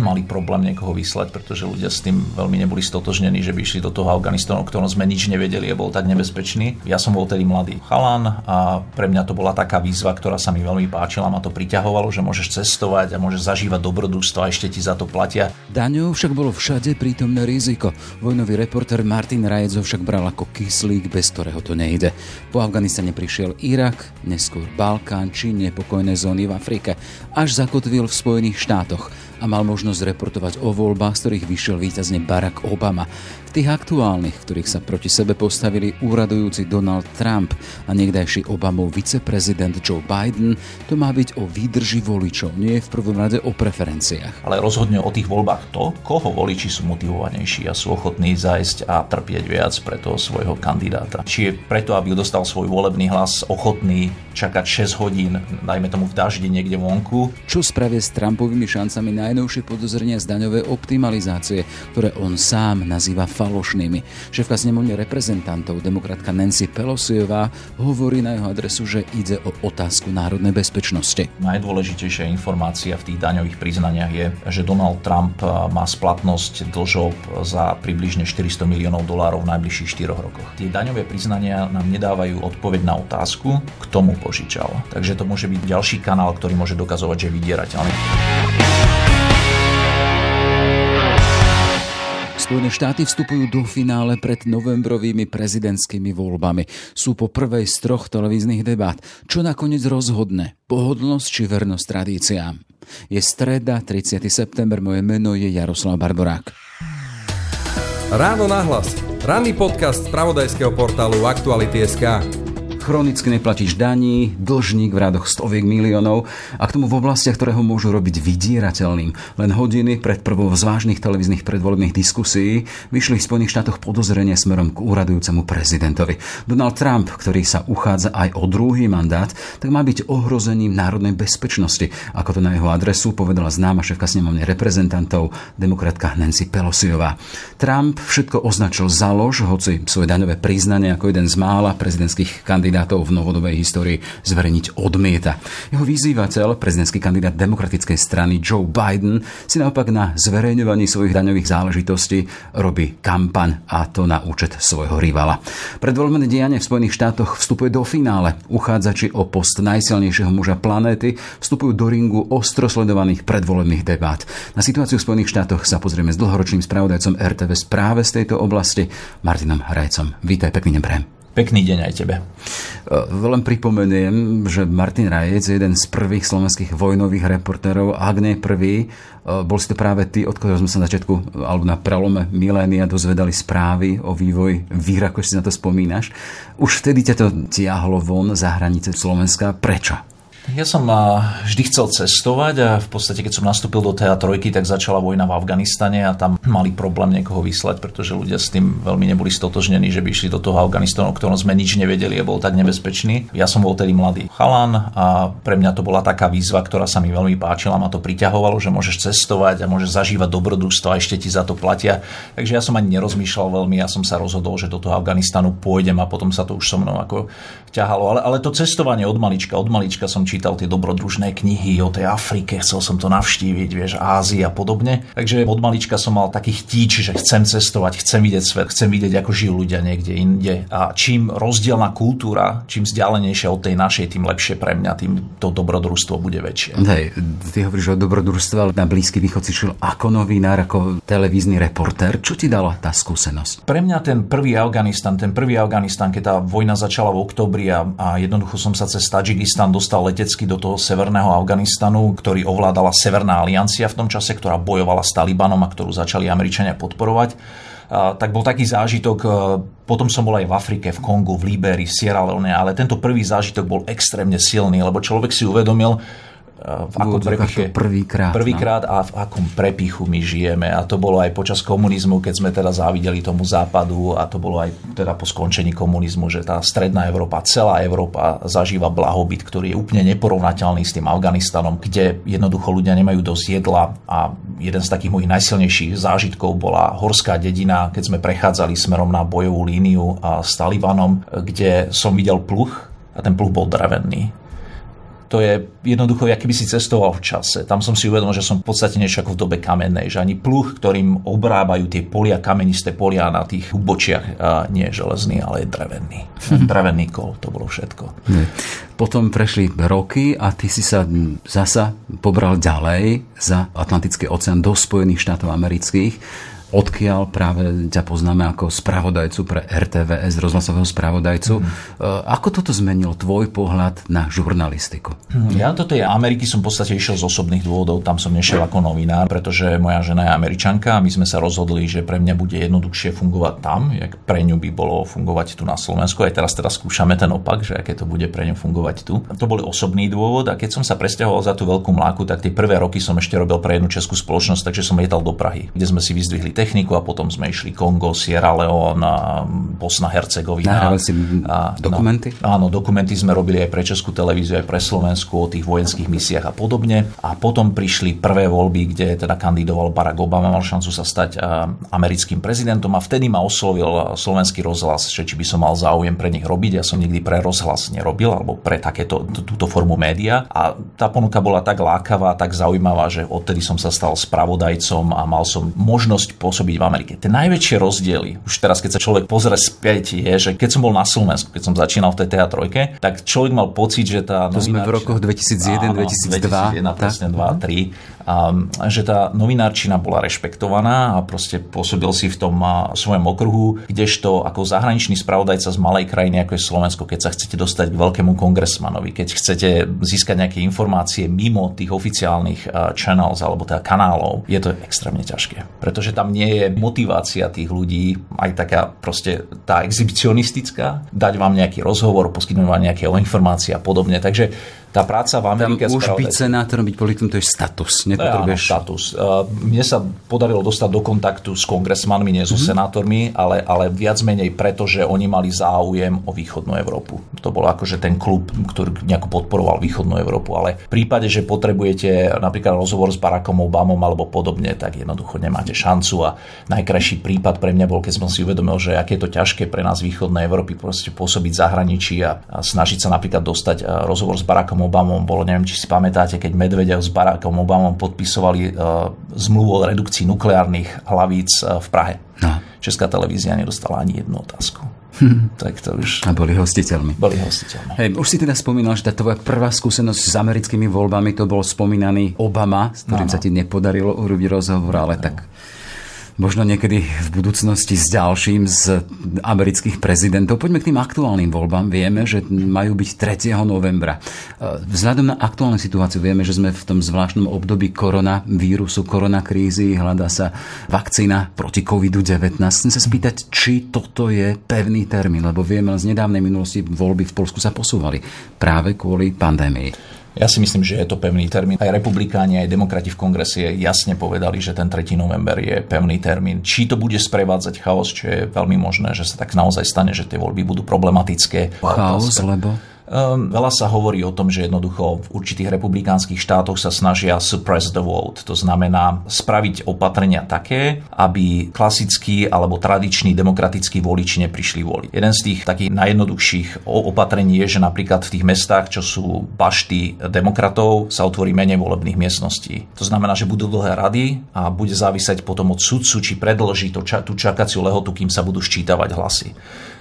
mali problém niekoho vyslať, pretože ľudia s tým veľmi neboli stotožnení, že by išli do toho Afganistanu, o ktorom sme nič nevedeli a bol tak nebezpečný. Ja som bol tedy mladý chalan a pre mňa to bola taká výzva, ktorá sa mi veľmi páčila, ma to priťahovalo, že môžeš cestovať a môžeš zažívať dobrodružstvo a ešte ti za to platia. Daňou však bolo všade prítomné riziko. Vojnový reporter Martin Rajec ho však bral ako kyslík, bez ktorého to nejde. Po Afganistane prišiel Irak, neskôr Balkán či nepokojné zóny v Afrike, až zakotvil v Spojených štátoch a mal možnosť reportovať o voľbách, z ktorých vyšiel víťazne Barack Obama. Tých aktuálnych, ktorých sa proti sebe postavili úradujúci Donald Trump a niekdajší Obamov viceprezident Joe Biden, to má byť o výdrži voličov, nie v prvom rade o preferenciách. Ale rozhodne o tých voľbách to, koho voliči sú motivovanejší a sú ochotní zájsť a trpieť viac pre toho svojho kandidáta. Či je preto, aby dostal svoj volebný hlas, ochotný čakať 6 hodín, dajme tomu v daždi niekde vonku. Čo spravie s Trumpovými šancami najnovšie podozrenia z daňovej optimalizácie, ktoré on sám nazýva falošnými. Šéfka snemovne reprezentantov, demokratka Nancy Pelosiová, hovorí na jeho adresu, že ide o otázku národnej bezpečnosti. Najdôležitejšia informácia v tých daňových priznaniach je, že Donald Trump má splatnosť dlžob za približne 400 miliónov dolárov v najbližších 4 rokoch. Tie daňové priznania nám nedávajú odpoveď na otázku, k tomu požičal. Takže to môže byť ďalší kanál, ktorý môže dokazovať, že je vydierateľný. Spojené štáty vstupujú do finále pred novembrovými prezidentskými voľbami. Sú po prvej z troch televíznych debát. Čo nakoniec rozhodne? Pohodlnosť či vernosť tradíciám? Je streda, 30. september, moje meno je Jaroslav Barborák. Ráno nahlas. Ranný podcast z pravodajského portálu Aktuality.sk chronicky neplatíš daní, dlžník v radoch stoviek miliónov a k tomu v oblastiach, ktoré ho môžu robiť vydierateľným. Len hodiny pred prvou z vážnych televíznych predvolebných diskusí vyšli v Spojených štátoch podozrenie smerom k úradujúcemu prezidentovi. Donald Trump, ktorý sa uchádza aj o druhý mandát, tak má byť ohrozením národnej bezpečnosti, ako to na jeho adresu povedala známa šéfka snemovne reprezentantov, demokratka Nancy Pelosiová. Trump všetko označil za lož, hoci svoje daňové priznanie ako jeden z mála prezidentských kandidátov kandidátov v novodobej histórii zverejniť odmieta. Jeho vyzývateľ, prezidentský kandidát demokratickej strany Joe Biden, si naopak na zverejňovaní svojich daňových záležitostí robí kampaň a to na účet svojho rivala. Predvoľbené dianie v Spojených štátoch vstupuje do finále. Uchádzači o post najsilnejšieho muža planéty vstupujú do ringu ostro sledovaných predvolebných debát. Na situáciu v Spojených štátoch sa pozrieme s dlhoročným spravodajcom RTV práve z tejto oblasti, Martinom Hrajcom. Vítaj, pekný deň Pekný deň aj tebe. Len pripomeniem, že Martin Rajec je jeden z prvých slovenských vojnových reportérov, ak nie prvý. Bol si to práve ty, od ktorého sme sa na začiatku, alebo na prelome milénia dozvedali správy o vývoji v Iraku, si na to spomínaš. Už vtedy ťa to tiahlo von za hranice Slovenska. Prečo? Ja som vždy chcel cestovať a v podstate, keď som nastúpil do TA trojky, tak začala vojna v Afganistane a tam mali problém niekoho vyslať, pretože ľudia s tým veľmi neboli stotožnení, že by išli do toho Afganistanu, o ktorom sme nič nevedeli a bol tak nebezpečný. Ja som bol tedy mladý chalan a pre mňa to bola taká výzva, ktorá sa mi veľmi páčila, ma to priťahovalo, že môžeš cestovať a môžeš zažívať dobrodružstvo a ešte ti za to platia. Takže ja som ani nerozmýšľal veľmi, ja som sa rozhodol, že do toho Afganistanu pôjdem a potom sa to už so mnou ako ťahalo. Ale, ale to cestovanie od malička, od malička som čítal tie dobrodružné knihy o tej Afrike, chcel som to navštíviť, vieš, Ázii a podobne. Takže od malička som mal taký chtíč, že chcem cestovať, chcem vidieť svet, chcem vidieť, ako žijú ľudia niekde inde. A čím rozdielna kultúra, čím vzdialenejšia od tej našej, tým lepšie pre mňa, tým to dobrodružstvo bude väčšie. Hej, ty hovoríš o dobrodružstve, ale na Blízky východ si šiel ako novinár, ako televízny reportér. Čo ti dala tá skúsenosť? Pre mňa ten prvý Afganistan, ten prvý Afganistan, keď tá vojna začala v oktobri a, a jednoducho som sa cez Tadžikistan dostal letecky do toho severného Afganistanu, ktorý ovládala Severná aliancia v tom čase, ktorá bojovala s Talibanom a ktorú začali Američania podporovať. Tak bol taký zážitok, potom som bol aj v Afrike, v Kongu, v Líberii, v Sierra Leone, ale tento prvý zážitok bol extrémne silný, lebo človek si uvedomil, v akom prepiche, prvýkrát, prvýkrát no. a v akom prepichu my žijeme. A to bolo aj počas komunizmu, keď sme teda závideli tomu západu a to bolo aj teda po skončení komunizmu, že tá stredná Európa, celá Európa zažíva blahobyt, ktorý je úplne neporovnateľný s tým Afganistanom, kde jednoducho ľudia nemajú dosť jedla a jeden z takých mojich najsilnejších zážitkov bola horská dedina, keď sme prechádzali smerom na bojovú líniu a s Talibanom, kde som videl pluch a ten pluch bol drevený To je jednoducho, aký by si cestoval v čase. Tam som si uvedomil, že som v podstate niečo ako v dobe kamennej, že ani pluh, ktorým obrábajú tie polia, kamenisté polia na tých hubočiach, nie je železný, ale je drevený. drevený kol, to bolo všetko. Potom prešli roky a ty si sa zasa pobral ďalej za Atlantický oceán do Spojených štátov amerických odkiaľ práve ťa poznáme ako spravodajcu pre RTVS, rozhlasového spravodajcu. Mm. Ako toto zmenilo tvoj pohľad na žurnalistiku? Ja toto je Ameriky som v podstate išiel z osobných dôvodov, tam som nešiel ako novinár, pretože moja žena je američanka a my sme sa rozhodli, že pre mňa bude jednoduchšie fungovať tam, jak pre ňu by bolo fungovať tu na Slovensku. Aj teraz teraz skúšame ten opak, že aké to bude pre ňu fungovať tu. To bol osobný dôvod a keď som sa presťahoval za tú veľkú mláku, tak tie prvé roky som ešte robil pre jednu českú spoločnosť, takže som lietal do Prahy, kde sme si vyzdvihli techniku a potom sme išli Kongo, Sierra Leone, Bosna, Hercegovina. si a, dokumenty? No, áno, dokumenty sme robili aj pre Českú televíziu, aj pre Slovensku o tých vojenských misiách a podobne. A potom prišli prvé voľby, kde teda kandidoval Barack Obama, mal šancu sa stať americkým prezidentom a vtedy ma oslovil slovenský rozhlas, že či by som mal záujem pre nich robiť. Ja som nikdy pre rozhlas nerobil, alebo pre takéto, túto formu média. A tá ponuka bola tak lákavá, tak zaujímavá, že odtedy som sa stal spravodajcom a mal som možnosť pôsobiť v Amerike. Tie najväčšie rozdiely, už teraz keď sa človek pozrie späť, je, že keď som bol na Slovensku, keď som začínal v tej TA trojke, tak človek mal pocit, že tá To sme v rokoch 2001, áno, 2002. 2001, presne 2 a 3 a, že tá novinárčina bola rešpektovaná a proste pôsobil si v tom svojom okruhu, kdežto ako zahraničný spravodajca z malej krajiny ako je Slovensko, keď sa chcete dostať k veľkému kongresmanovi, keď chcete získať nejaké informácie mimo tých oficiálnych channels alebo teda kanálov, je to extrémne ťažké. Pretože tam nie je motivácia tých ľudí, aj taká proste tá exhibicionistická, dať vám nejaký rozhovor, poskytnúť vám nejaké informácie a podobne. Takže tá práca v Amerike... Tam už byť senátorom, byť politikom, to je status. Nepotrebuješ... Áno, status. Mne sa podarilo dostať do kontaktu s kongresmanmi, nie so mm-hmm. senátormi, ale, ale viac menej preto, že oni mali záujem o východnú Európu. To bol akože ten klub, ktorý nejako podporoval východnú Európu. Ale v prípade, že potrebujete napríklad rozhovor s Barackom Obamom alebo podobne, tak jednoducho nemáte šancu. A najkrajší prípad pre mňa bol, keď som si uvedomil, že aké je to ťažké pre nás východnej Európy proste pôsobiť zahraničí a, a snažiť sa napríklad dostať rozhovor s Barackom Obamom bolo, neviem, či si pamätáte, keď Medvedev s Barackom Obamom podpisovali uh, zmluvu o redukcii nukleárnych hlavíc uh, v Prahe. No. Česká televízia nedostala ani jednu otázku. Hm. Tak to už... A boli hostiteľmi. Boli hostiteľmi. Hej, už si teda spomínal, že tá tvoja prvá skúsenosť s americkými voľbami to bol spomínaný Obama, s ktorým no, no. sa ti nepodarilo urobiť rozhovor, ale no. tak možno niekedy v budúcnosti s ďalším z amerických prezidentov. Poďme k tým aktuálnym voľbám. Vieme, že majú byť 3. novembra. E, vzhľadom na aktuálnu situáciu vieme, že sme v tom zvláštnom období koronavírusu, koronakrízy, hľadá sa vakcína proti COVID-19. Chcem sa spýtať, či toto je pevný termín, lebo vieme z nedávnej minulosti voľby v Polsku sa posúvali práve kvôli pandémii. Ja si myslím, že je to pevný termín. Aj republikáni, aj demokrati v kongrese jasne povedali, že ten 3. november je pevný termín. Či to bude sprevádzať chaos, čo je veľmi možné, že sa tak naozaj stane, že tie voľby budú problematické. Chaos, lebo? Um, veľa sa hovorí o tom, že jednoducho v určitých republikánskych štátoch sa snažia suppress the vote. To znamená spraviť opatrenia také, aby klasickí alebo tradiční demokratickí voliči neprišli voliť. Jeden z tých takých najjednoduchších opatrení je, že napríklad v tých mestách, čo sú bašty demokratov, sa otvorí menej volebných miestností. To znamená, že budú dlhé rady a bude závisať potom od sudcu, či predlží to, tú čakaciu lehotu, kým sa budú ščítavať hlasy.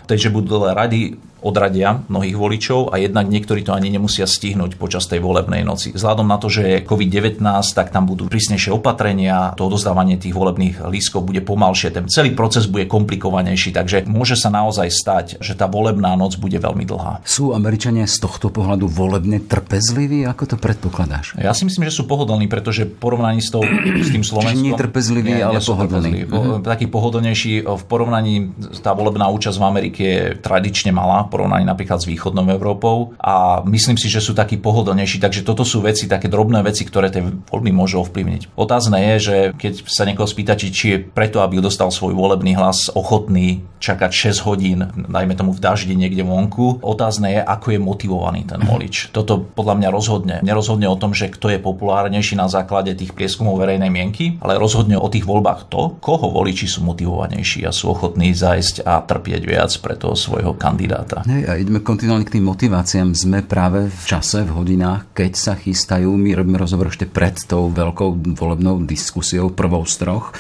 Takže budú rady, odradia mnohých voličov a jednak niektorí to ani nemusia stihnúť počas tej volebnej noci. Vzhľadom na to, že je COVID-19, tak tam budú prísnejšie opatrenia, to odozdávanie tých volebných lístkov bude pomalšie, ten celý proces bude komplikovanejší, takže môže sa naozaj stať, že tá volebná noc bude veľmi dlhá. Sú Američania z tohto pohľadu volebne trpezliví? Ako to predpokladáš? Ja si myslím, že sú pohodlní, pretože porovnaní s, tou, s tým Slovenskom... nie trpezliví, nie, ale pohodlní. Mm-hmm. Taký pohodlnejší v porovnaní, tá volebná účasť v Amerike je tradične malá, porovnaní napríklad s východnou Európou a myslím si, že sú takí pohodlnejší. Takže toto sú veci, také drobné veci, ktoré tie voľby môžu ovplyvniť. Otázne je, že keď sa niekoho spýta, či, či je preto, aby dostal svoj volebný hlas ochotný čakať 6 hodín, dajme tomu v daždi niekde vonku, otázne je, ako je motivovaný ten volič. Toto podľa mňa rozhodne. Nerozhodne o tom, že kto je populárnejší na základe tých prieskumov verejnej mienky, ale rozhodne o tých voľbách to, koho voliči sú motivovanejší a sú ochotní zajsť a trpieť viac pre toho svojho kandidáta. Hej, a ideme kontinuálne k tým motiváciám. Sme práve v čase, v hodinách, keď sa chystajú, my robíme rozhovor ešte pred tou veľkou volebnou diskusiou, prvou z troch,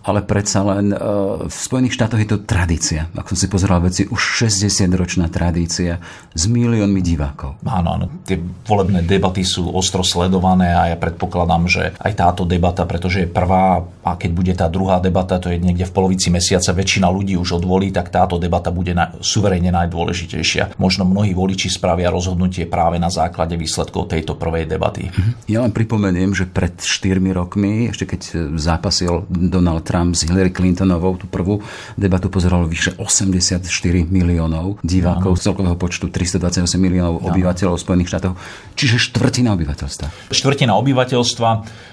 ale predsa len uh, v Spojených štátoch je to tradícia. Ak som si pozeral veci, už 60-ročná tradícia s miliónmi divákov. Áno, áno, tie volebné debaty sú ostro sledované a ja predpokladám, že aj táto debata, pretože je prvá a keď bude tá druhá debata, to je niekde v polovici mesiaca, väčšina ľudí už odvolí, tak táto debata bude na, suverejne najdôležitejšia. Možno mnohí voliči spravia rozhodnutie práve na základe výsledkov tejto prvej debaty. Ja len pripomeniem, že pred 4 rokmi, ešte keď zápasil Donald Trump s Hillary Clintonovou, tú prvú debatu pozeralo vyše 84 miliónov divákov z celkového počtu 328 miliónov obyvateľov Spojených štátov, čiže štvrtina obyvateľstva. Štvrtina obyvateľstva,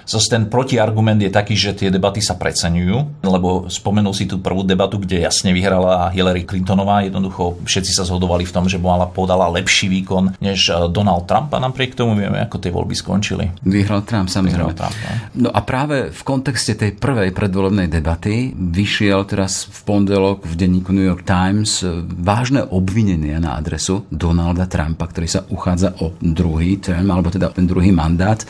zase ten protiargument je taký, že tie debaty sa preceňujú, lebo spomenul si tú prvú debatu, kde jasne vyhrala Hillary Clintonová. Jednoducho všetci sa zhodovali v tom, že bola podala lepší výkon než eh, Donald Trump a napriek tomu vieme, ako tie voľby skončili. Vyhral Trump, samozrejme. Vyhral Trump, no. no a práve v kontexte tej prvej predvolebnej debaty vyšiel teraz v pondelok v denníku New York Times eh, vážne obvinenia na adresu Donalda Trumpa, ktorý sa uchádza o druhý term, alebo teda ten druhý mandát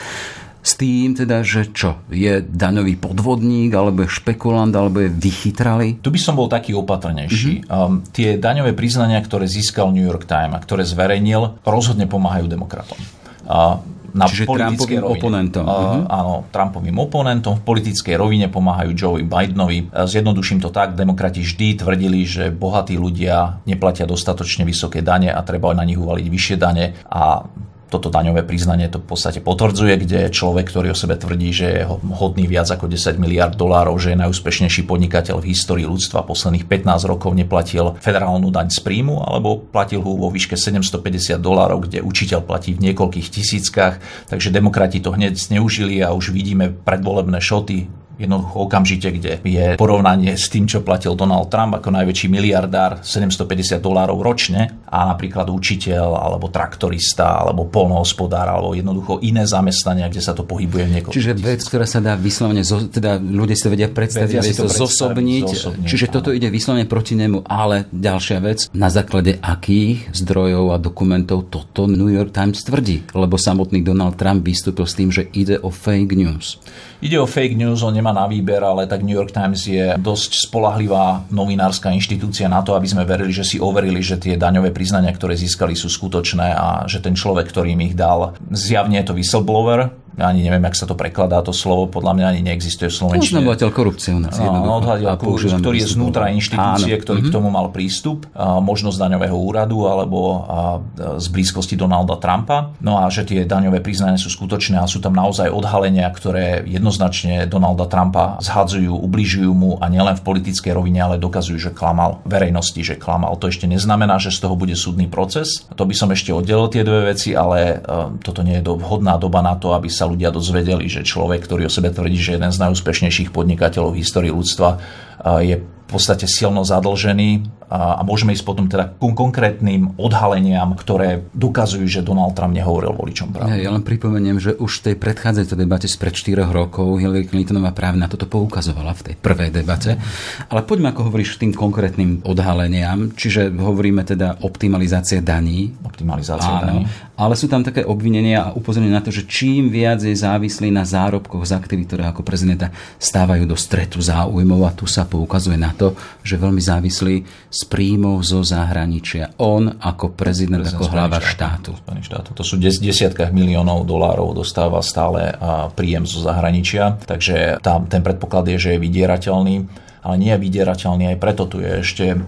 s tým teda, že čo, je daňový podvodník, alebo je špekulant, alebo je vychytralý? Tu by som bol taký opatrnejší. Mm-hmm. Um, tie daňové priznania, ktoré získal New York Times a ktoré zverejnil, rozhodne pomáhajú demokratom. Uh, na Čiže Trumpovým rovine. oponentom. Uh, áno, Trumpovým oponentom. V politickej rovine pomáhajú Joe Bidenovi. Zjednoduším to tak, demokrati vždy tvrdili, že bohatí ľudia neplatia dostatočne vysoké dane a treba na nich uvaliť vyššie dane a toto daňové priznanie to v podstate potvrdzuje, kde človek, ktorý o sebe tvrdí, že je hodný viac ako 10 miliard dolárov, že je najúspešnejší podnikateľ v histórii ľudstva, posledných 15 rokov neplatil federálnu daň z príjmu, alebo platil ho vo výške 750 dolárov, kde učiteľ platí v niekoľkých tisíckach. Takže demokrati to hneď zneužili a už vidíme predvolebné šoty jednoducho okamžite, kde je porovnanie s tým, čo platil Donald Trump ako najväčší miliardár 750 dolárov ročne a napríklad učiteľ alebo traktorista alebo polnohospodár alebo jednoducho iné zamestnania, kde sa to pohybuje niekoľko Čiže vec, ktorá sa dá vyslovene, teda ľudia si to vedia predstaviť, vedia si to zosobniť, zosobniť, čiže áno. toto ide vyslovene proti nemu, ale ďalšia vec, na základe akých zdrojov a dokumentov toto New York Times tvrdí, lebo samotný Donald Trump vystúpil s tým, že ide o fake news. Ide o fake news, on nemá na výber, ale tak New York Times je dosť spolahlivá novinárska inštitúcia na to, aby sme verili, že si overili, že tie daňové priznania, ktoré získali, sú skutočné a že ten človek, ktorý im ich dal, zjavne je to whistleblower, ja ani neviem, ak sa to prekladá to slovo, podľa mňa ani neexistuje v Slovenčine. Oznamovateľ korupcie u nás. No, ktorý je znútra inštitúcie, Áno. ktorý mm-hmm. k tomu mal prístup, možnosť daňového úradu alebo z blízkosti Donalda Trumpa. No a že tie daňové priznania sú skutočné a sú tam naozaj odhalenia, ktoré jednoznačne Donalda Trumpa zhadzujú, ubližujú mu a nielen v politickej rovine, ale dokazujú, že klamal verejnosti, že klamal. To ešte neznamená, že z toho bude súdny proces. To by som ešte oddelil tie dve veci, ale toto nie je vhodná doba na to, aby sa ľudia dozvedeli, že človek, ktorý o sebe tvrdí, že je jeden z najúspešnejších podnikateľov v histórii ľudstva, je v podstate silno zadlžený a, a môžeme ísť potom teda k konkrétnym odhaleniam, ktoré dokazujú, že Donald Trump nehovoril voličom pravdu. Ja, ja len pripomeniem, že už v tej predchádzajúcej debate spred 4 rokov Hillary Clintonová práve na toto poukazovala v tej prvej debate. Ale poďme, ako hovoríš, k tým konkrétnym odhaleniam. Čiže hovoríme teda optimalizácie daní. Optimalizácia daní. Ale sú tam také obvinenia a upozornenie na to, že čím viac je závislý na zárobkoch z aktivít, ktoré ako prezidenta stávajú do stretu záujmov a tu sa poukazuje na to, že veľmi závislý z príjmov zo zahraničia. On ako prezident, prezident ako hlava štátu. štátu. To sú des, desiatkách miliónov dolárov dostáva stále príjem zo zahraničia, takže tam ten predpoklad je, že je vydierateľný ale nie je vydierateľný. Aj preto tu je ešte,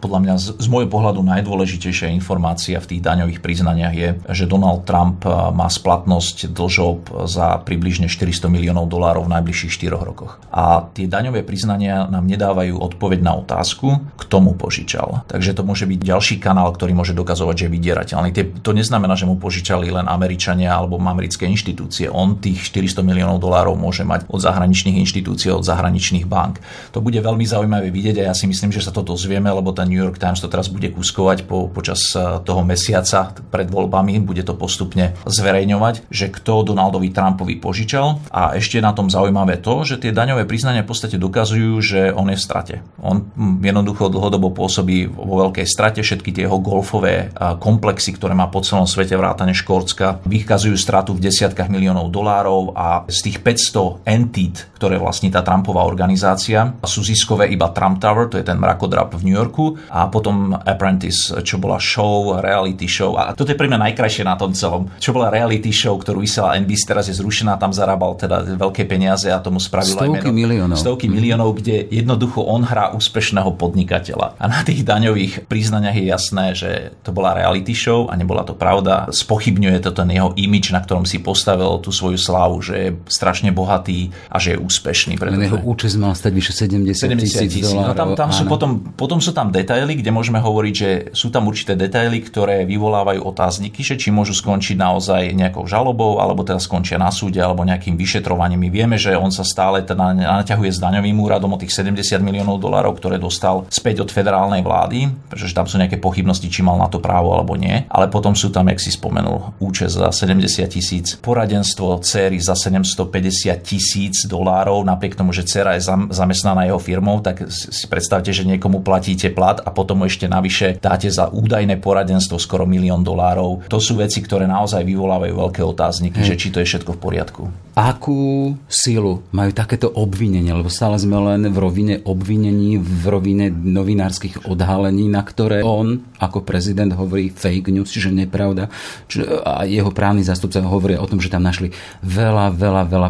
podľa mňa z, z môjho pohľadu najdôležitejšia informácia v tých daňových priznaniach je, že Donald Trump má splatnosť dlžob za približne 400 miliónov dolárov v najbližších 4 rokoch. A tie daňové priznania nám nedávajú odpoveď na otázku, kto mu požičal. Takže to môže byť ďalší kanál, ktorý môže dokazovať, že je vydierateľný. To neznamená, že mu požičali len Američania alebo americké inštitúcie. On tých 400 miliónov dolárov môže mať od zahraničných inštitúcií, od zahraničných bank. To bude veľmi zaujímavé vidieť a ja si myslím, že sa to dozvieme, lebo ten New York Times to teraz bude kuskovať po, počas e, toho mesiaca pred voľbami, bude to postupne zverejňovať, že kto Donaldovi Trumpovi požičal. A ešte na tom zaujímavé to, že tie daňové priznania v podstate dokazujú, že on je v strate. On jednoducho dlhodobo pôsobí vo veľkej strate, všetky tie jeho golfové komplexy, ktoré má po celom svete vrátane Škótska, vykazujú stratu v desiatkách miliónov dolárov a z tých 500 entít, ktoré vlastní tá Trumpová organizácia, sú ziskové iba Trump Tower, to je ten mrakodrap v New Yorku, a potom Apprentice, čo bola show, reality show. A toto je pre mňa najkrajšie na tom celom. Čo bola reality show, ktorú vysiela NBC, teraz je zrušená, tam zarábal teda veľké peniaze a tomu spravil stovky aj meno. miliónov. Stovky miliónov, kde jednoducho on hrá úspešného podnikateľa. A na tých daňových priznaniach je jasné, že to bola reality show a nebola to pravda. Spochybňuje to ten jeho imič, na ktorom si postavil tú svoju slávu, že je strašne bohatý a že je úspešný. Pretože... Len jeho účest mal stať vyše 70, 70 tisíc dolárov. No tam, tam sú potom, potom sú tam detaily, kde môžeme hovoriť, že sú tam určité detaily, ktoré vyvolávajú otázniky, že či môžu skončiť naozaj nejakou žalobou, alebo teda skončia na súde, alebo nejakým vyšetrovaním. My vieme, že on sa stále teda naťahuje s daňovým úradom o tých 70 miliónov dolárov, ktoré dostal späť od federálnej vlády, pretože tam sú nejaké pochybnosti, či mal na to právo alebo nie. Ale potom sú tam, jak si spomenul, účest za 70 tisíc, poradenstvo céry za 750 tisíc dolárov, napriek tomu, že dcera je zamestnaná jeho firmou, tak si predstavte, že niekomu platíte plat a potom ešte navyše dáte za údajné poradenstvo skoro milión dolárov. To sú veci, ktoré naozaj vyvolávajú veľké otázniky, hmm. že či to je všetko v poriadku. Akú silu majú takéto obvinenia? Lebo stále sme len v rovine obvinení, v rovine novinárskych odhalení, na ktoré on ako prezident hovorí fake news, čiže nepravda. A jeho právny zástupca hovoria o tom, že tam našli veľa, veľa, veľa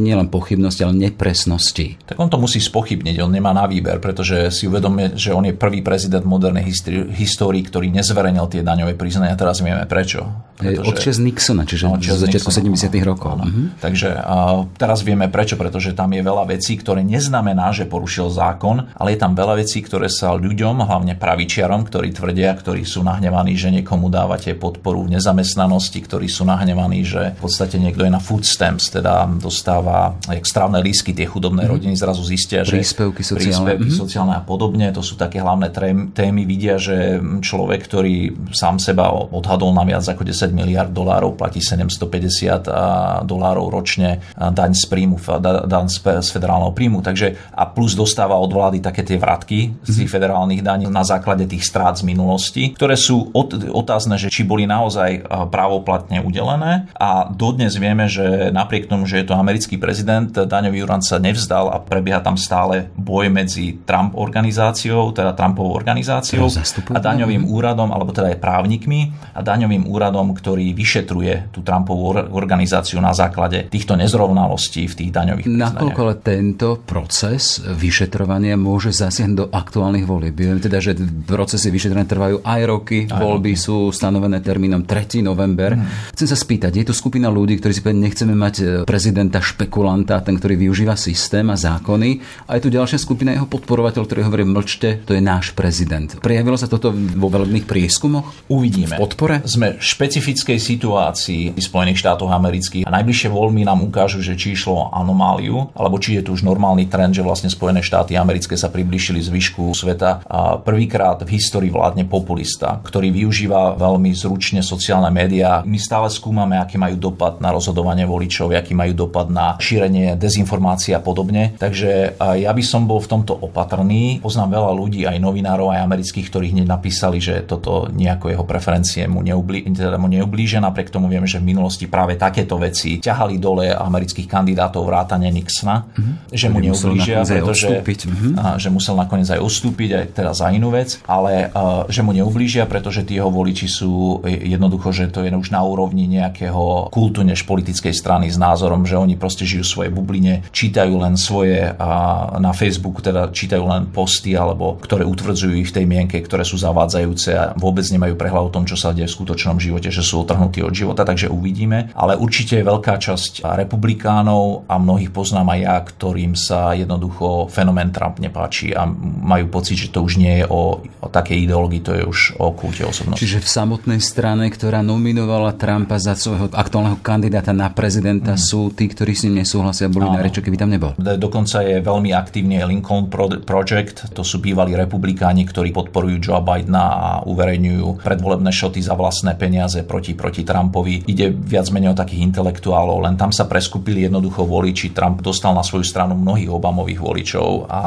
nielen pochybnosti, ale nepresnosti. Tak on to musí spochybniť, on nemá na výber, pretože si uvedomuje, že on je prvý prezident modernej histórii, ktorý nezverejnil tie daňové priznania. Teraz vieme prečo. Pretože... Od čas Nixona, čiže od začiatku 70. rokov. Uh-huh. Takže a teraz vieme prečo, pretože tam je veľa vecí, ktoré neznamená, že porušil zákon, ale je tam veľa vecí, ktoré sa ľuďom, hlavne pravičiarom, ktorí tvrdia, ktorí sú nahnevaní, že niekomu dávate podporu v nezamestnanosti, ktorí sú nahnevaní, že v podstate niekto je na food stamps, teda dostáva jak strávne lísky, tie chudobné mm-hmm. rodiny zrazu zistia, že príspevky sociálne. príspevky mm-hmm. sociálne a podobne, to sú také hlavné témy, vidia, že človek, ktorý sám seba odhadol na viac ako 10 miliard dolárov, platí 750 dolárov ročne daň z príjmu, daň z federálneho príjmu, takže a plus dostáva od vlády také tie vratky z tých mhm. federálnych daní na základe tých strát z minulosti, ktoré sú otázne, že či boli naozaj právoplatne udelené a dodnes vieme, že napriek tomu, že je to americký prezident, daňový úrad sa nevzdal a prebieha tam stále boj medzi Trump organizáciou, teda Trumpovou organizáciou a daňovým úradom, alebo teda aj právnikmi a daňovým úradom, ktorý vyšetruje tú Trumpovú organizáciu na základe týchto nezrovnalostí v tých daňových Nakoľko ale tento proces vyšetrovania môže zasiahnuť do aktuálnych volieb? Viem teda, že procesy vyšetrovania trvajú aj roky, aj voľby roky. sú stanovené termínom 3. november. Hmm. Chcem sa spýtať, je tu skupina ľudí, ktorí si povedali, nechceme mať e, prezidenta špekulanta, ten, ktorý využíva systém a zákony. A je tu ďalšia skupina jeho podporovateľ, ktorý hovorí, mlčte, to je náš prezident. Prejavilo sa toto vo veľmi prieskumoch? Uvidíme. V podpore? Sme v špecifickej situácii v Spojených štátoch amerických a najbližšie voľby nám ukážu, že či išlo anomáliu, alebo či je tu už normálny trend, že vlastne Spojené štáty americké sa približili zvyšku sveta a prvýkrát v histórii vládne populista, ktorý využíva veľmi zručne sociálne médiá. My stále skúmame, aký majú dopad na rozhodovanie voličov, aký majú dopad na šírenie dezinformácií a podobne. Takže ja by som bol v tomto opatrný. Poznám veľa ľudí, aj novinárov, aj amerických, ktorí hneď napísali, že toto nejako jeho preferencie mu, neublí, teda mu neublíže. Napriek tomu vieme, že v minulosti práve takéto veci ťahali dole amerických kandidátov vrátane Nixona, mm-hmm. že mu neublížia, pretože mm-hmm. a, že musel nakoniec aj ustúpiť, aj teda za inú vec, ale a, že mu neublížia, pretože tí jeho voliči sú jednoducho, že to je už na úrovni nejakého kultu než politickej strany s názorom, že oni proste žijú svoje bubline, čítajú len svoje a, na Facebooku, teda čítajú len posty, alebo ktoré utvrdzujú ich v tej mienke, ktoré sú zavádzajúce a vôbec nemajú prehľad o tom, čo sa deje v skutočnom živote, že sú otrhnutí od života, takže uvidíme. Ale určite je veľká časť republikánov a mnohých poznám aj ja, ktorým sa jednoducho fenomén Trump nepáči a majú pocit, že to už nie je o, o takej ideológii, to je už o kulte osobnosti. Čiže v samotnej strane, ktorá nominovala Trumpa za svojho aktuálneho kandidáta na prezidenta, mm. sú tí, ktorí s ním nesúhlasia, boli na reči, keby tam nebol. Dokonca je veľmi aktívny je Lincoln Project, to sú bývalí republikáni, ktorí podporujú Joe Bidena a uverejňujú predvolebné šoty za vlastné peniaze proti, proti Trumpovi. Ide viac menej o takých intelektuálov, len tam sa preskupili jednoducho voliči. Trump dostal na svoju stranu mnohých Obamových voličov a, a,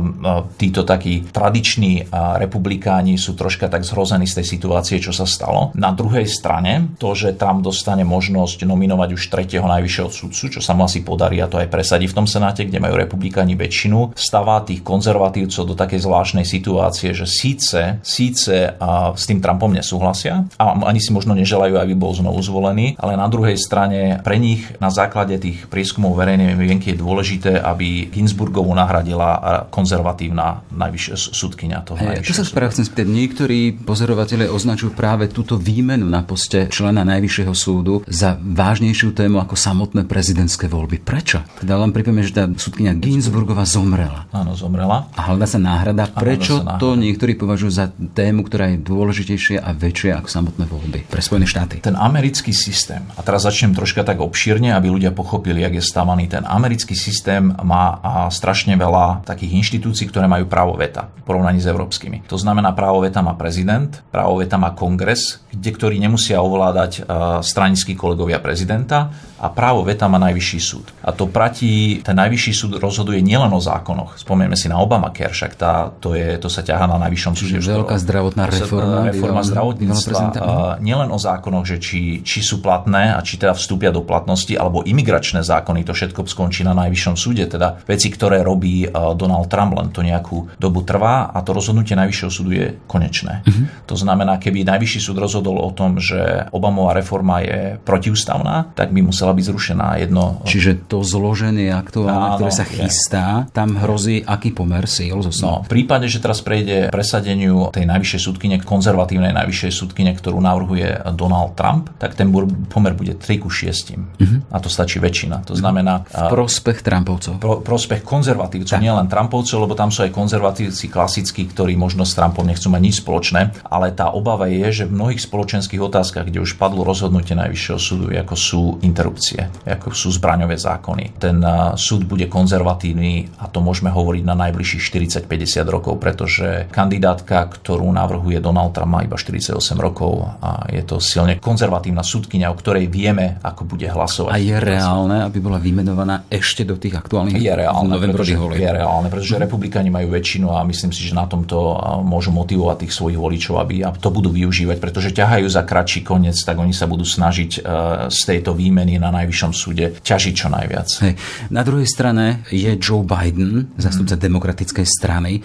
a títo takí tradiční republikáni sú troška tak zhrození z tej situácie, čo sa stalo. Na druhej strane, to, že Trump dostane možnosť nominovať už tretieho najvyššieho sudcu, čo sa mu asi podarí a to aj presadí v tom senáte, kde majú republikáni väčšinu, stáva tých konzervatívcov do takej zvláštnej situácie, že síce, síce a s tým Trumpom nesúhlasia a ani si možno neželajú, aby bol znovu zvolený, ale na druhej strane pre nich na základe tých prieskumov verejnej mienky je dôležité, aby Ginsburgovu nahradila konzervatívna najvyššia sudkynia toho hey, Čo sa práve chcem spýtať, niektorí pozorovatelia označujú práve túto výmenu na poste člena Najvyššieho súdu za vážnejšiu tému ako samotné prezidentské voľby. Prečo? Teda len pripomínam, že tá sudkynia Ginsburgova zomrela. Áno, zomrela. A hľadá sa náhrada. Prečo sa náhrada. to niektorí považujú za tému, ktorá je dôležitejšia a väčšia ako samotné voľby pre Spojené štáty? Ten americký systém, a teraz začnem troška tak obšírne, aby ľudia pochopili, jak je stávaný. Ten americký systém má strašne veľa takých inštitúcií, ktoré majú právo veta v porovnaní s európskymi. To znamená, právo veta má prezident, právo veta má kongres, kde ktorí nemusia ovládať stranickí kolegovia prezidenta a právo veta má najvyšší súd. A to platí, ten najvyšší súd rozhoduje nielen o zákonoch. Spomeňme si na Obamacare, však tá, to, je, to sa ťaha na najvyššom súde. veľká zdravotná reforma. Reforma zdravotníctva. Nielen o zákonoch, že či, či sú platné a či teda vstúpia do platnosti, alebo imigračné zákony, to všetko skončí na najvyššom súde. Teda veci, ktoré robí Donald Trump, len to nejakú dobu trvá a to rozhodnutie najvyššieho súdu je konečné. Uh-huh. To znamená, keby najvyšší súd rozhodol o tom, že Obamová reforma je protiústavná, tak by musela byť zrušená. Jedno... Čiže to zloženie aktuálne, Áno, ktoré sa chystá. Tam hrozí aký pomer síl zo No, v prípade, že teraz prejde presadeniu tej najvyššej súdkyne, konzervatívnej najvyššej súdkyne, ktorú navrhuje Donald Trump, tak ten pomer bude 3 ku 6. Uh-huh. A to stačí väčšina. To znamená... V prospech Trumpovcov. Pro, prospech konzervatívcov, tak. nielen Trumpovcov, lebo tam sú aj konzervatívci klasickí, ktorí možno s Trumpom nechcú mať nič spoločné, ale tá obava je, že v mnohých spoločenských otázkach, kde už padlo rozhodnutie najvyššieho súdu, ako sú interrupcie ako sú zbraňové zákony. Ten súd bude konzervatívny a to môžeme hovoriť na najbližších 40-50 rokov, pretože kandidátka, ktorú navrhuje Donald Trump, má iba 48 rokov a je to silne konzervatívna súdkynia, o ktorej vieme, ako bude hlasovať. A je reálne, aby bola vymenovaná ešte do tých aktuálnych je reálne, pretože, je reálne, pretože mm. republikáni majú väčšinu a myslím si, že na tomto môžu motivovať tých svojich voličov, aby to budú využívať, pretože ťahajú za kratší koniec, tak oni sa budú snažiť z tejto výmeny na najvyššom súde ťažiť čo najviac. Hej. Na druhej strane je Joe Biden, zastupca hmm. demokratickej strany.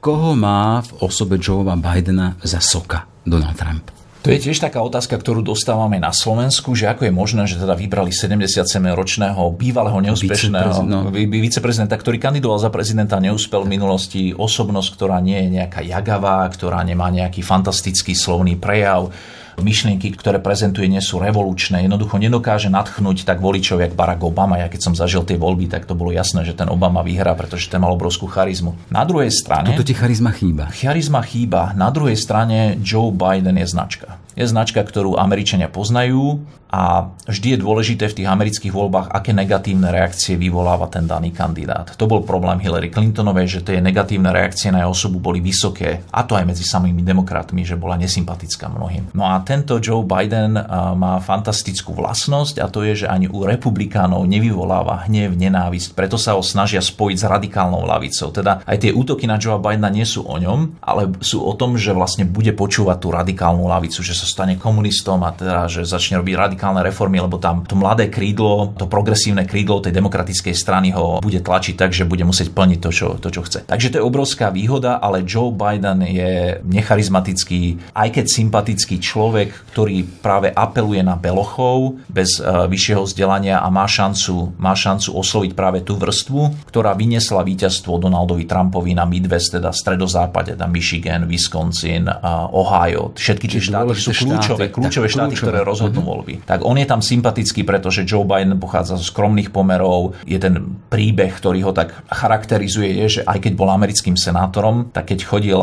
Koho má v osobe Joea Bidena za soka Donald Trump? To je tiež taká otázka, ktorú dostávame na Slovensku, že ako je možné, že teda vybrali 77-ročného bývalého neúspešného no. viceprezidenta, ktorý kandidoval za prezidenta, neúspel v minulosti, osobnosť, ktorá nie je nejaká jagavá, ktorá nemá nejaký fantastický slovný prejav, myšlienky, ktoré prezentuje, nie sú revolučné. Jednoducho nedokáže nadchnúť tak voličov, jak Barack Obama. Ja keď som zažil tie voľby, tak to bolo jasné, že ten Obama vyhrá, pretože ten mal obrovskú charizmu. Na druhej strane... Toto ti charizma chýba. Charizma chýba. Na druhej strane Joe Biden je značka. Je značka, ktorú Američania poznajú a vždy je dôležité v tých amerických voľbách, aké negatívne reakcie vyvoláva ten daný kandidát. To bol problém Hillary Clintonovej, že tie negatívne reakcie na jej osobu boli vysoké, a to aj medzi samými demokratmi, že bola nesympatická mnohým. No a tento Joe Biden má fantastickú vlastnosť a to je, že ani u republikánov nevyvoláva hnev, nenávisť, preto sa ho snažia spojiť s radikálnou lavicou. Teda aj tie útoky na Joe Bidena nie sú o ňom, ale sú o tom, že vlastne bude počúvať tú radikálnu lavicu, že sa stane komunistom a teda, že začne robiť radikálne reformy, lebo tam to mladé krídlo, to progresívne krídlo tej demokratickej strany ho bude tlačiť tak, že bude musieť plniť to, čo, to, čo chce. Takže to je obrovská výhoda, ale Joe Biden je necharizmatický, aj keď sympatický človek, ktorý práve apeluje na belochov bez uh, vyššieho vzdelania a má šancu, má šancu osloviť práve tú vrstvu, ktorá vyniesla víťazstvo Donaldovi Trumpovi na Midwest, teda stredozápade, tam Michigan, Wisconsin, uh, Ohio. Všetky tie štáty sú kľúčové, štáty, kľúčové štáty, kľúčové. ktoré rozhodnú uh-huh. voľby. Tak on je tam sympatický, pretože Joe Biden pochádza zo skromných pomerov, je ten príbeh, ktorý ho tak charakterizuje, je, že aj keď bol americkým senátorom, tak keď chodil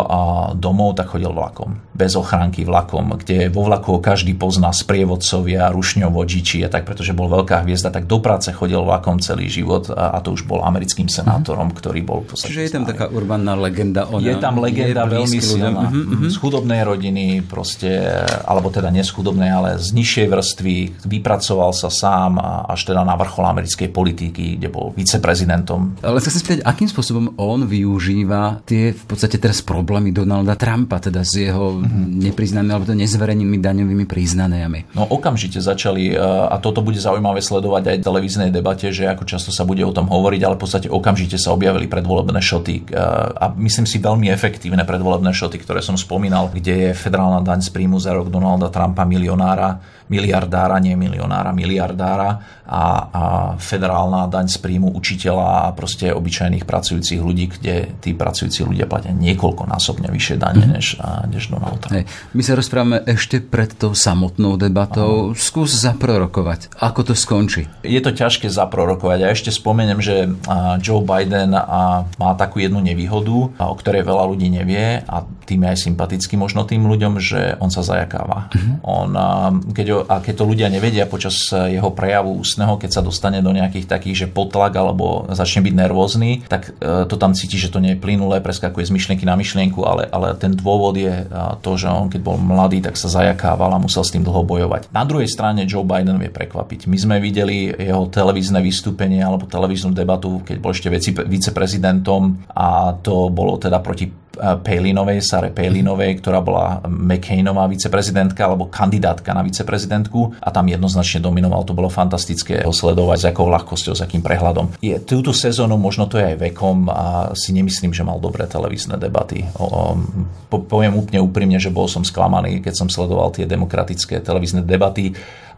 domov, tak chodil vlakom. Bez ochránky vlakom, kde vo vlaku každý pozná sprievodcovia, rušňovodiči a tak, pretože bol veľká hviezda, tak do práce chodil vlakom celý život a, a to už bol americkým senátorom, uh-huh. ktorý bol Čiže je tam taká urbaná legenda. Ona je tam legenda veľmi silná. Uh-huh, uh-huh. Z chudobnej rodiny, proste, alebo teda chudobnej, ale z nižšej vrstvy, vypracoval sa sám až teda na vrchol americkej politiky, kde bol viceprezidentom. Ale chcem sa spýtať, akým spôsobom on využíva tie v podstate teraz problémy Donalda Trumpa, teda s jeho uh-huh. neprizdanými alebo to nezverejnými daňovými priznaniami? No okamžite začali, e, a toto bude zaujímavé sledovať aj v televíznej debate, že ako často sa bude o tom hovoriť, ale v podstate okamžite sa objavili predvolebné šoty e, a myslím si veľmi efektívne predvolebné šoty, ktoré som spomínal, kde je federálna daň z príjmu za rok Donalda Trumpa milionára miliardára, nie milionára, miliardára a, a federálna daň z príjmu učiteľa a proste obyčajných pracujúcich ľudí, kde tí pracujúci ľudia platia niekoľkonásobne vyššie dane mm-hmm. než, než Donald Trump. Hej. My sa rozprávame ešte pred tou samotnou debatou. Aha. Skús zaprorokovať. Ako to skončí? Je to ťažké zaprorokovať. Ja ešte spomeniem, že Joe Biden má takú jednu nevýhodu, o ktorej veľa ľudí nevie a tým je aj sympatický možno tým ľuďom, že on sa zajakáva. Mm-hmm. On, keď a keď to ľudia nevedia počas e, jeho prejavu ústneho, keď sa dostane do nejakých takých, že potlak alebo začne byť nervózny, tak e, to tam cíti, že to nie je plynulé, preskakuje z myšlienky na myšlienku, ale, ale ten dôvod je e, to, že on keď bol mladý, tak sa zajakával a musel s tým dlho bojovať. Na druhej strane Joe Biden vie prekvapiť. My sme videli jeho televízne vystúpenie alebo televíznu debatu, keď bol ešte viceprezidentom a to bolo teda proti Palinovej, Sare Palinovej, ktorá bola McCainová viceprezidentka alebo kandidátka na viceprezidentku a tam jednoznačne dominoval. To bolo fantastické sledovať s akou ľahkosťou, s akým prehľadom. Je, túto sezónu, možno to je aj vekom a si nemyslím, že mal dobré televízne debaty. O, o, po, poviem úplne úprimne, že bol som sklamaný, keď som sledoval tie demokratické televízne debaty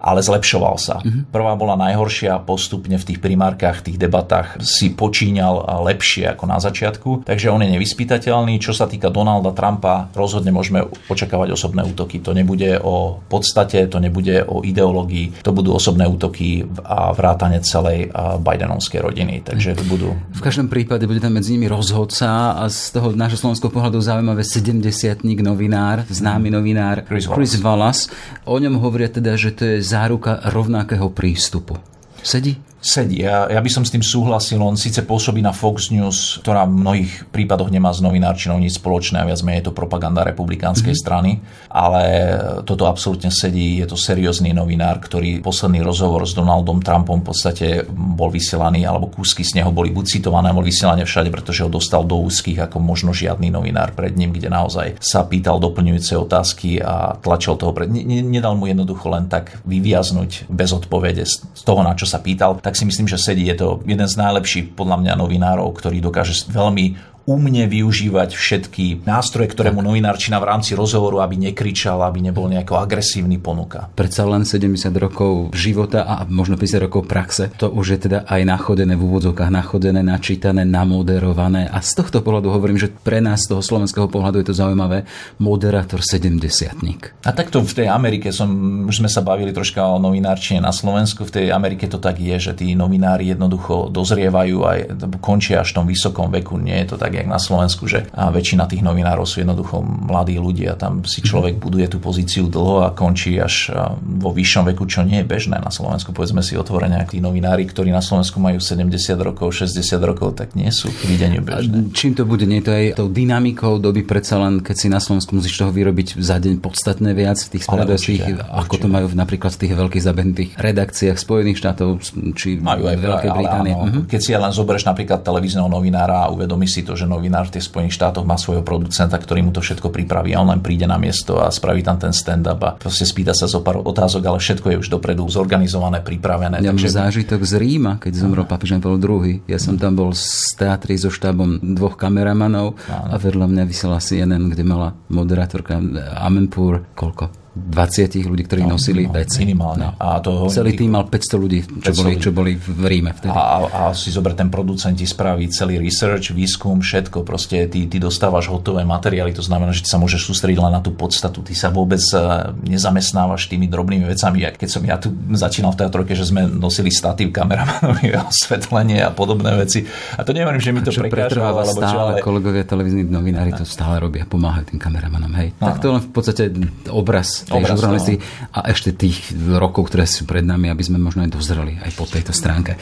ale zlepšoval sa. Mm-hmm. Prvá bola najhoršia, postupne v tých primárkach, v tých debatách si počíňal lepšie ako na začiatku, takže on je nevyspytateľný. Čo sa týka Donalda Trumpa, rozhodne môžeme očakávať osobné útoky. To nebude o podstate, to nebude o ideológii, to budú osobné útoky a vrátane celej Bidenovskej rodiny. Takže to budú... V každom prípade bude tam medzi nimi rozhodca a z toho nášho slovenského pohľadu zaujímavé 70 novinár, známy novinár Chris Wallace. Chris Wallace. O ňom hovoria teda, že to je záruka rovnakého prístupu. Sedí? Sedí. Ja, ja by som s tým súhlasil, on síce pôsobí na Fox News, ktorá v mnohých prípadoch nemá s novinárčinou nič spoločné a viac menej je to propaganda republikánskej mm-hmm. strany, ale toto absolútne sedí, je to seriózny novinár, ktorý posledný rozhovor s Donaldom Trumpom v podstate bol vysielaný, alebo kúsky z neho boli buď citované, boli vysielané všade, pretože ho dostal do úzkých ako možno žiadny novinár pred ním, kde naozaj sa pýtal doplňujúce otázky a tlačil toho pred... Nedal mu jednoducho len tak vyviaznuť bez odpovede z toho, na čo sa pýtal. Tak tak si myslím, že sedí. Je to jeden z najlepších podľa mňa novinárov, ktorý dokáže veľmi umne využívať všetky nástroje, ktoré mu novinárčina v rámci rozhovoru, aby nekričal, aby nebol nejako agresívny ponuka. Predsa len 70 rokov života a možno 50 rokov praxe, to už je teda aj nachodené v úvodzovkách, nachodené, načítané, namoderované. A z tohto pohľadu hovorím, že pre nás z toho slovenského pohľadu je to zaujímavé, moderátor 70 A takto v tej Amerike som, už sme sa bavili troška o novinárčine na Slovensku, v tej Amerike to tak je, že tí novinári jednoducho dozrievajú aj končia až v tom vysokom veku, nie je to tak jak na Slovensku, že a väčšina tých novinárov sú jednoducho mladí ľudia. Tam si človek buduje tú pozíciu dlho a končí až vo vyššom veku, čo nie je bežné na Slovensku. Povedzme si otvorene, ak tí novinári, ktorí na Slovensku majú 70 rokov, 60 rokov, tak nie sú k videniu bežné. A čím to bude? Nie to aj tou dynamikou doby predsa len, keď si na Slovensku musíš toho vyrobiť za deň podstatné viac v tých spravodajských, ako to majú napríklad v tých veľkých zabednutých redakciách Spojených štátov či majú aj Veľkej Británie. Áno, uh-huh. Keď si len zoberieš napríklad televízneho novinára a uvedomí si to, že že novinár v tých Spojených štátoch má svojho producenta, ktorý mu to všetko pripraví a on len príde na miesto a spraví tam ten stand-up a proste spýta sa zo pár otázok, ale všetko je už dopredu zorganizované, pripravené. Ja takže... zážitok z Ríma, keď zomrel papež Pavel II. Ja som tam bol z teatry so štábom dvoch kameramanov a vedľa mňa vysela CNN, kde mala moderátorka Amenpur koľko? 20 ľudí, ktorí no, nosili no, veci. Minimálne. No. A to Celý tým mal 500 ľudí, čo, 500 boli, čo boli v Ríme vtedy. A, a si zober, ten producent ti spraví celý research, výskum, všetko. Proste ty, ty dostávaš hotové materiály, to znamená, že ty sa môžeš sústrediť len na tú podstatu. Ty sa vôbec e, nezamestnávaš tými drobnými vecami. Ja, keď som ja tu začínal v teatrojke, že sme nosili statív, kameramanovi, osvetlenie a podobné veci. A to neviem, že mi to prekážalo. Alebo stále, čo, ale... kolegovia televízni novinári to stále robia, pomáhajú tým kameramanom. Hej. No, tak to len v podstate obraz tej obraz žurnalistiky a ešte tých rokov, ktoré sú pred nami, aby sme možno aj dozreli aj po tejto stránke.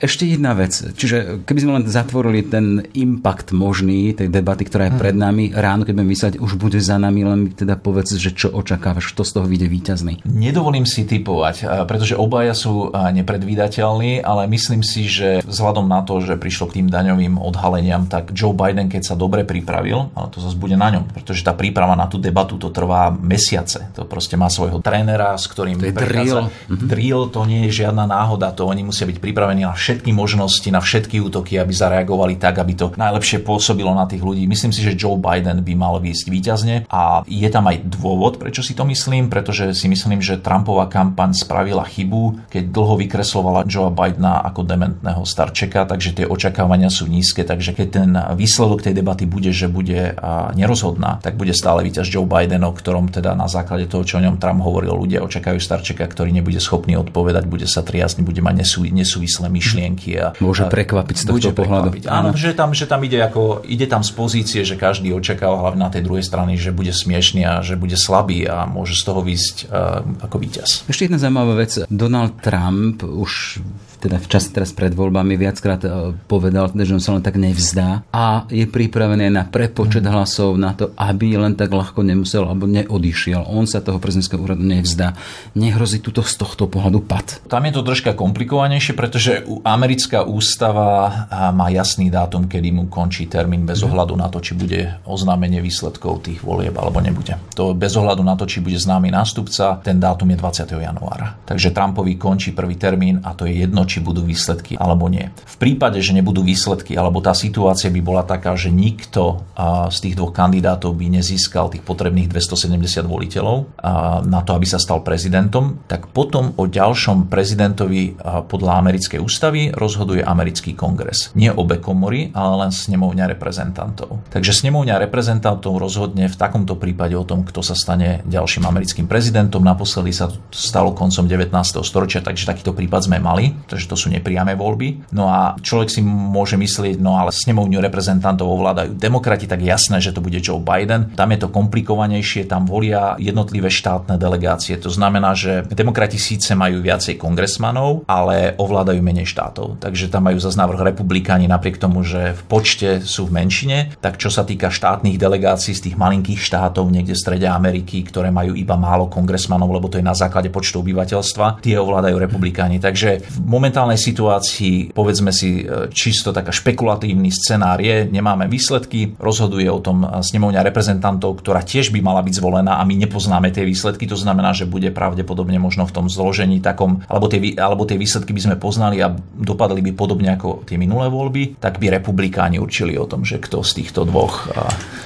Ešte jedna vec, čiže keby sme len zatvorili ten impact možný tej debaty, ktorá je pred mhm. nami, ráno, keď budeme myslieť, už bude za nami, len mi teda povedz, že čo očakávaš, kto z toho vyjde víťazný. Nedovolím si typovať, pretože obaja sú nepredvídateľní, ale myslím si, že vzhľadom na to, že prišlo k tým daňovým odhaleniam, tak Joe Biden, keď sa dobre pripravil, ale to zase bude na ňom, pretože tá príprava na tú debatu to trvá mesiace. To proste má svojho trénera, s ktorým to je drill. Mhm. Drill to nie je žiadna náhoda, to oni musia byť pripravení na všetky možnosti, na všetky útoky, aby zareagovali tak, aby to najlepšie pôsobilo na tých ľudí. Myslím si, že Joe Biden by mal výjsť výťazne a je tam aj dôvod, prečo si to myslím, pretože si myslím, že Trumpová kampaň spravila chybu, keď dlho vykreslovala Joe Bidena ako dementného starčeka, takže tie očakávania sú nízke, takže keď ten výsledok tej debaty bude, že bude nerozhodná, tak bude stále víťaz Joe Biden, o ktorom teda na základe toho, čo o ňom Trump hovoril, ľudia očakajú starčeka, ktorý nebude schopný odpovedať, bude sa triasť, bude mať nesú, nesúvislé myšlienky. A, Môže prekvapiť z tohto pohľadu. Áno, že tam, že tam ide, ako, ide tam z pozície, že každý očakáva hlavne na tej druhej strane, že bude smiešný a že bude slabý a môže z toho výsť uh, ako víťaz. Ešte jedna zaujímavá vec. Donald Trump už teda v čase teraz pred voľbami viackrát e, povedal, že on sa len tak nevzdá a je pripravený na prepočet mm. hlasov na to, aby len tak ľahko nemusel alebo neodišiel. On sa toho prezidentského úradu nevzdá. Nehrozí tuto z tohto pohľadu pad. Tam je to troška komplikovanejšie, pretože americká ústava má jasný dátum, kedy mu končí termín bez mm. ohľadu na to, či bude oznámenie výsledkov tých volieb alebo nebude. To bez ohľadu na to, či bude známy nástupca, ten dátum je 20. januára. Takže Trumpovi končí prvý termín a to je jedno, či budú výsledky alebo nie. V prípade, že nebudú výsledky, alebo tá situácia by bola taká, že nikto z tých dvoch kandidátov by nezískal tých potrebných 270 voliteľov na to, aby sa stal prezidentom, tak potom o ďalšom prezidentovi podľa americkej ústavy rozhoduje americký kongres. Nie obe komory, ale len snemovňa reprezentantov. Takže snemovňa reprezentantov rozhodne v takomto prípade o tom, kto sa stane ďalším americkým prezidentom. Naposledy sa to stalo koncom 19. storočia, takže takýto prípad sme mali pretože to sú nepriame voľby. No a človek si môže myslieť, no ale snemovňu reprezentantov ovládajú demokrati, tak jasné, že to bude Joe Biden. Tam je to komplikovanejšie, tam volia jednotlivé štátne delegácie. To znamená, že demokrati síce majú viacej kongresmanov, ale ovládajú menej štátov. Takže tam majú zase návrh republikáni napriek tomu, že v počte sú v menšine. Tak čo sa týka štátnych delegácií z tých malinkých štátov niekde v strede Ameriky, ktoré majú iba málo kongresmanov, lebo to je na základe počtu obyvateľstva, tie ovládajú republikáni. Takže v momentálnej situácii, povedzme si, e, čisto taká špekulatívny scenár je, nemáme výsledky, rozhoduje o tom snemovňa reprezentantov, ktorá tiež by mala byť zvolená a my nepoznáme tie výsledky, to znamená, že bude pravdepodobne možno v tom zložení takom, alebo tie, alebo tie výsledky by sme poznali a dopadli by podobne ako tie minulé voľby, tak by republikáni určili o tom, že kto z týchto dvoch.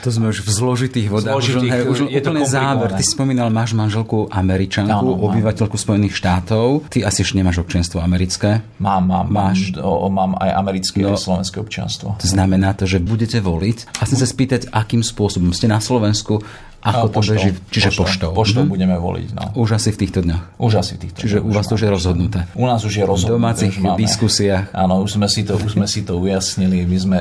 To sme už v zložitých vodách. Zložitých, už, už je to záver. Ty spomínal, máš manželku američanku, no, no, obyvateľku Spojených štátov. Ty asi ešte nemáš občianstvo americké slovenské? Mám, mám. Máš? O, mám aj americké, no, aj slovenské občianstvo. To znamená to, že budete voliť a chcem sa spýtať, akým spôsobom ste na Slovensku ako to beží? Čiže poštou. Poštou mhm. budeme voliť. No. Už asi v týchto dňoch. Už asi v týchto Čiže u vás to už je rozhodnuté. U nás už je rozhodnuté. V domácich diskusiách. Áno, už sme, si to, už sme si to ujasnili. My sme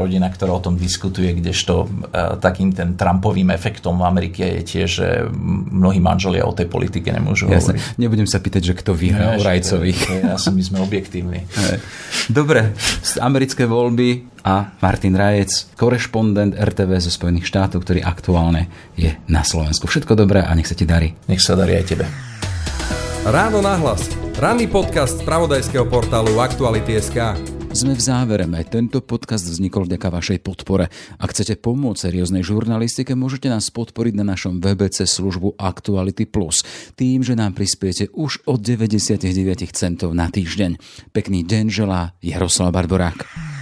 rodina, ktorá o tom diskutuje, kdežto uh, takým ten Trumpovým efektom v Amerike je tiež, že mnohí manželia o tej politike nemôžu Jasne. hovoriť. Nebudem sa pýtať, že kto vyhrá o Rajcových. Ja my sme objektívni. Dobre, americké voľby a Martin Rajec, korešpondent RTV zo Spojených štátov, ktorý aktuálne je na Slovensku. Všetko dobré a nech sa ti darí. Nech sa darí aj tebe. Ráno nahlas. Ranný podcast z pravodajského portálu Aktuality.sk. Sme v závere. Aj tento podcast vznikol vďaka vašej podpore. Ak chcete pomôcť serióznej žurnalistike, môžete nás podporiť na našom WBC službu Actuality Plus. Tým, že nám prispiete už od 99 centov na týždeň. Pekný deň želá Jaroslav Barborák.